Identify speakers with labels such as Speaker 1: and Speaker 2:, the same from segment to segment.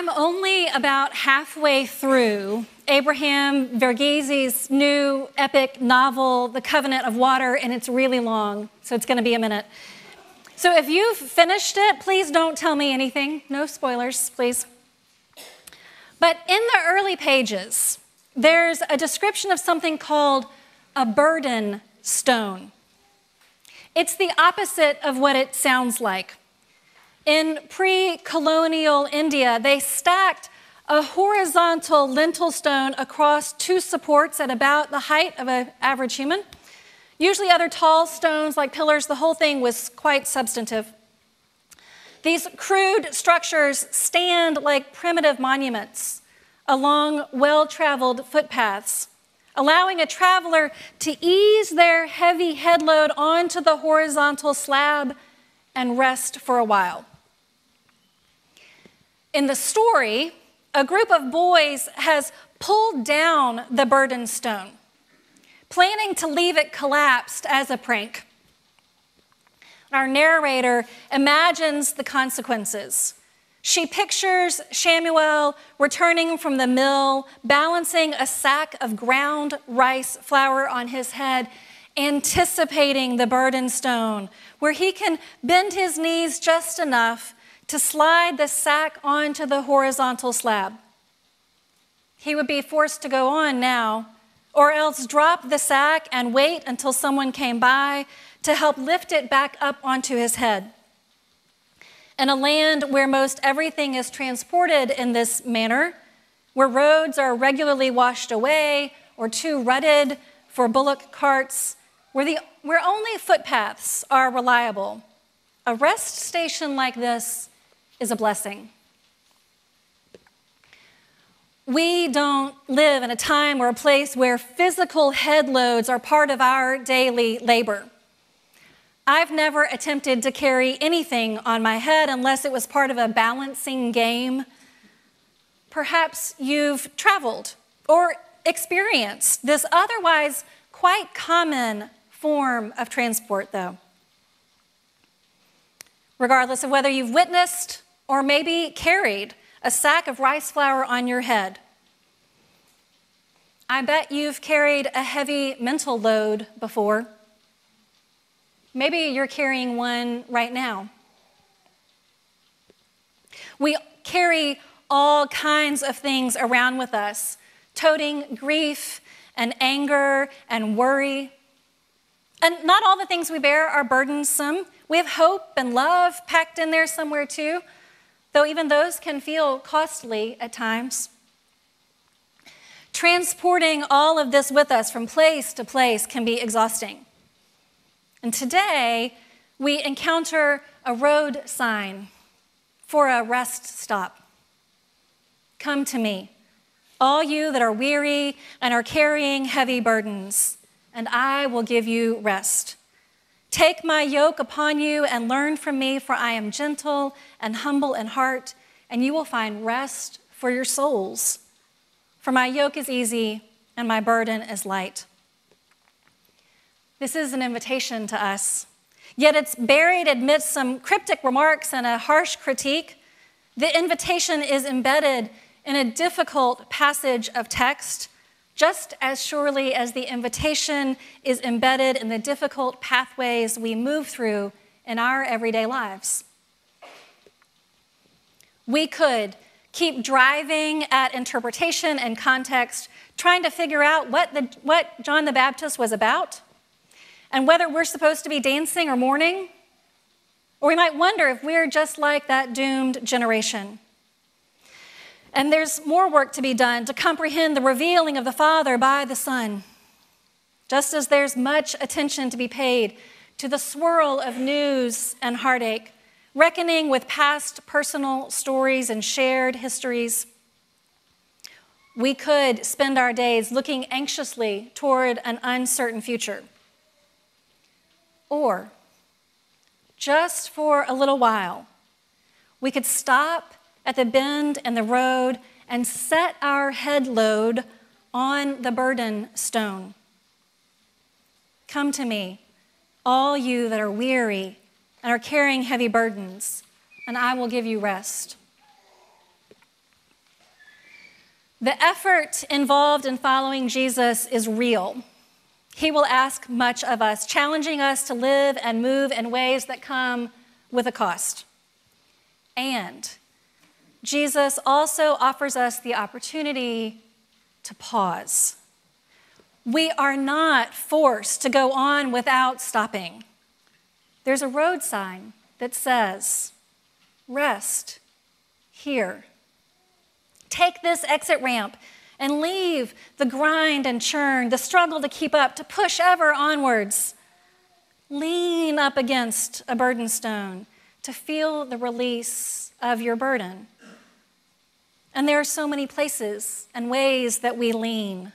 Speaker 1: I'm only about halfway through Abraham Verghese's new epic novel, The Covenant of Water, and it's really long, so it's going to be a minute. So if you've finished it, please don't tell me anything. No spoilers, please. But in the early pages, there's a description of something called a burden stone. It's the opposite of what it sounds like. In pre colonial India, they stacked a horizontal lintel stone across two supports at about the height of an average human. Usually, other tall stones like pillars, the whole thing was quite substantive. These crude structures stand like primitive monuments along well traveled footpaths, allowing a traveler to ease their heavy headload onto the horizontal slab and rest for a while. In the story, a group of boys has pulled down the burden stone, planning to leave it collapsed as a prank. Our narrator imagines the consequences. She pictures Samuel returning from the mill, balancing a sack of ground rice flour on his head, anticipating the burden stone, where he can bend his knees just enough to slide the sack onto the horizontal slab. He would be forced to go on now, or else drop the sack and wait until someone came by to help lift it back up onto his head. In a land where most everything is transported in this manner, where roads are regularly washed away or too rutted for bullock carts, where, the, where only footpaths are reliable, a rest station like this is a blessing. We don't live in a time or a place where physical head loads are part of our daily labor. I've never attempted to carry anything on my head unless it was part of a balancing game. Perhaps you've traveled or experienced this otherwise quite common form of transport, though. Regardless of whether you've witnessed or maybe carried a sack of rice flour on your head. I bet you've carried a heavy mental load before. Maybe you're carrying one right now. We carry all kinds of things around with us, toting grief and anger and worry. And not all the things we bear are burdensome. We have hope and love packed in there somewhere too though even those can feel costly at times. Transporting all of this with us from place to place can be exhausting. And today, we encounter a road sign for a rest stop. Come to me, all you that are weary and are carrying heavy burdens, and I will give you rest. Take my yoke upon you and learn from me, for I am gentle and humble in heart, and you will find rest for your souls. For my yoke is easy and my burden is light. This is an invitation to us, yet it's buried amidst some cryptic remarks and a harsh critique. The invitation is embedded in a difficult passage of text just as surely as the invitation is embedded in the difficult pathways we move through in our everyday lives. We could keep driving at interpretation and context, trying to figure out what, the, what John the Baptist was about and whether we're supposed to be dancing or mourning. Or we might wonder if we're just like that doomed generation and there's more work to be done to comprehend the revealing of the Father by the Son. Just as there's much attention to be paid to the swirl of news and heartache, reckoning with past personal stories and shared histories, we could spend our days looking anxiously toward an uncertain future. Or, just for a little while, we could stop at the bend in the road and set our head load on the burden stone. Come to me, all you that are weary and are carrying heavy burdens, and I will give you rest. The effort involved in following Jesus is real. He will ask much of us, challenging us to live and move in ways that come with a cost. And Jesus also offers us the opportunity to pause. We are not forced to go on without stopping. There's a road sign that says, Rest here. Take this exit ramp and leave the grind and churn, the struggle to keep up, to push ever onwards. Lean up against a burden stone to feel the release of your burden. And there are so many places and ways that we lean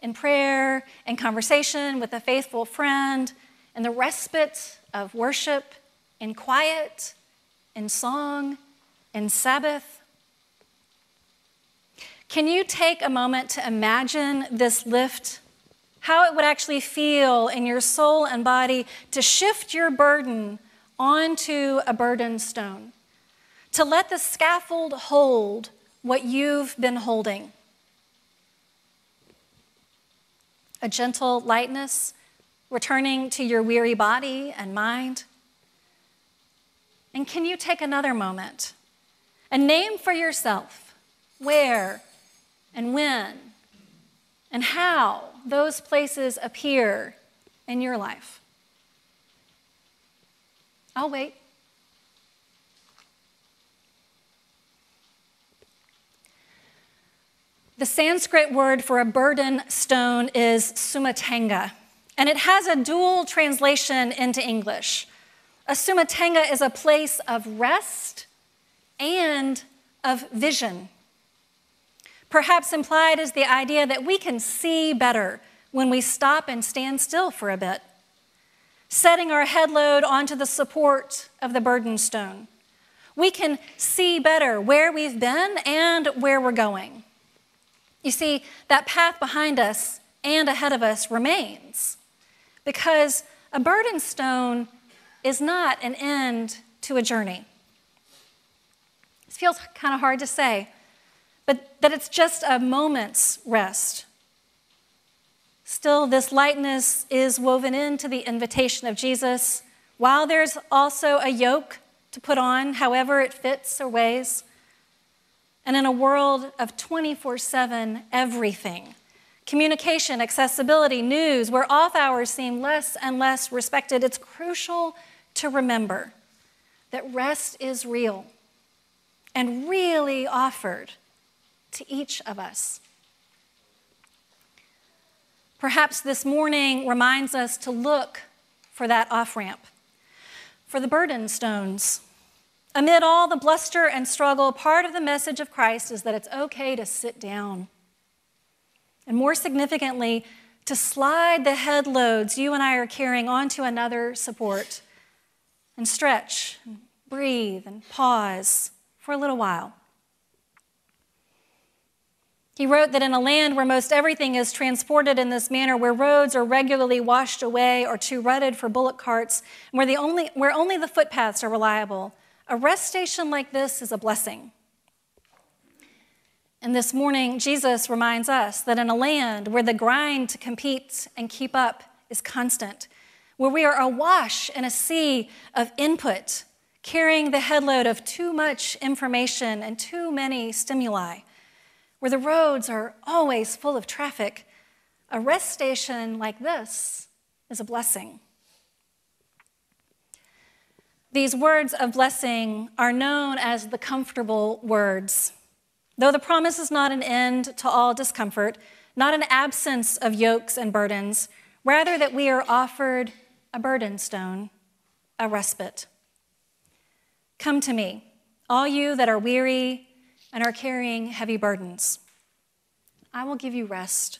Speaker 1: in prayer, in conversation with a faithful friend, in the respite of worship, in quiet, in song, in Sabbath. Can you take a moment to imagine this lift? How it would actually feel in your soul and body to shift your burden onto a burden stone, to let the scaffold hold what you've been holding. A gentle lightness returning to your weary body and mind. And can you take another moment and name for yourself where and when and how those places appear in your life? I'll wait. The Sanskrit word for a burden stone is sumatanga, and it has a dual translation into English. A sumatanga is a place of rest and of vision. Perhaps implied is the idea that we can see better when we stop and stand still for a bit setting our head load onto the support of the burden stone. We can see better where we've been and where we're going. You see, that path behind us and ahead of us remains because a burden stone is not an end to a journey. It feels kind of hard to say, but that it's just a moment's rest Still, this lightness is woven into the invitation of Jesus, while there's also a yoke to put on, however it fits or weighs. And in a world of 24 7 everything, communication, accessibility, news, where off hours seem less and less respected, it's crucial to remember that rest is real and really offered to each of us. Perhaps this morning reminds us to look for that off ramp, for the burden stones. Amid all the bluster and struggle, part of the message of Christ is that it's okay to sit down. And more significantly, to slide the head loads you and I are carrying onto another support and stretch, and breathe, and pause for a little while. He wrote that in a land where most everything is transported in this manner, where roads are regularly washed away or too rutted for bullock carts, where, the only, where only the footpaths are reliable, a rest station like this is a blessing. And this morning, Jesus reminds us that in a land where the grind to compete and keep up is constant, where we are awash in a sea of input, carrying the headload of too much information and too many stimuli, where the roads are always full of traffic, a rest station like this is a blessing. These words of blessing are known as the comfortable words. Though the promise is not an end to all discomfort, not an absence of yokes and burdens, rather that we are offered a burden stone, a respite. Come to me, all you that are weary and are carrying heavy burdens. I will give you rest.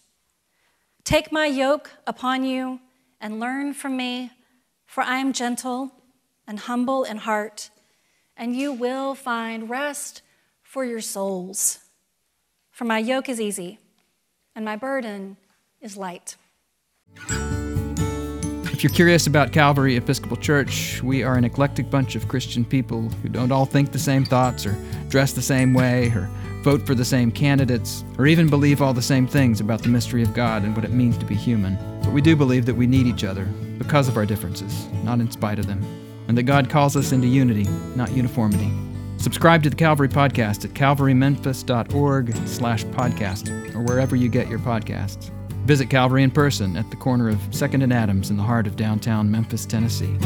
Speaker 1: Take my yoke upon you and learn from me, for I am gentle and humble in heart, and you will find rest for your souls. For my yoke is easy and my burden is light.
Speaker 2: If you're curious about Calvary Episcopal Church, we are an eclectic bunch of Christian people who don't all think the same thoughts or dress the same way or vote for the same candidates or even believe all the same things about the mystery of God and what it means to be human. But we do believe that we need each other because of our differences, not in spite of them, and that God calls us into unity, not uniformity. Subscribe to the Calvary Podcast at calvarymemphis.org slash podcast or wherever you get your podcasts. Visit Calvary in person at the corner of 2nd and Adams in the heart of downtown Memphis, Tennessee.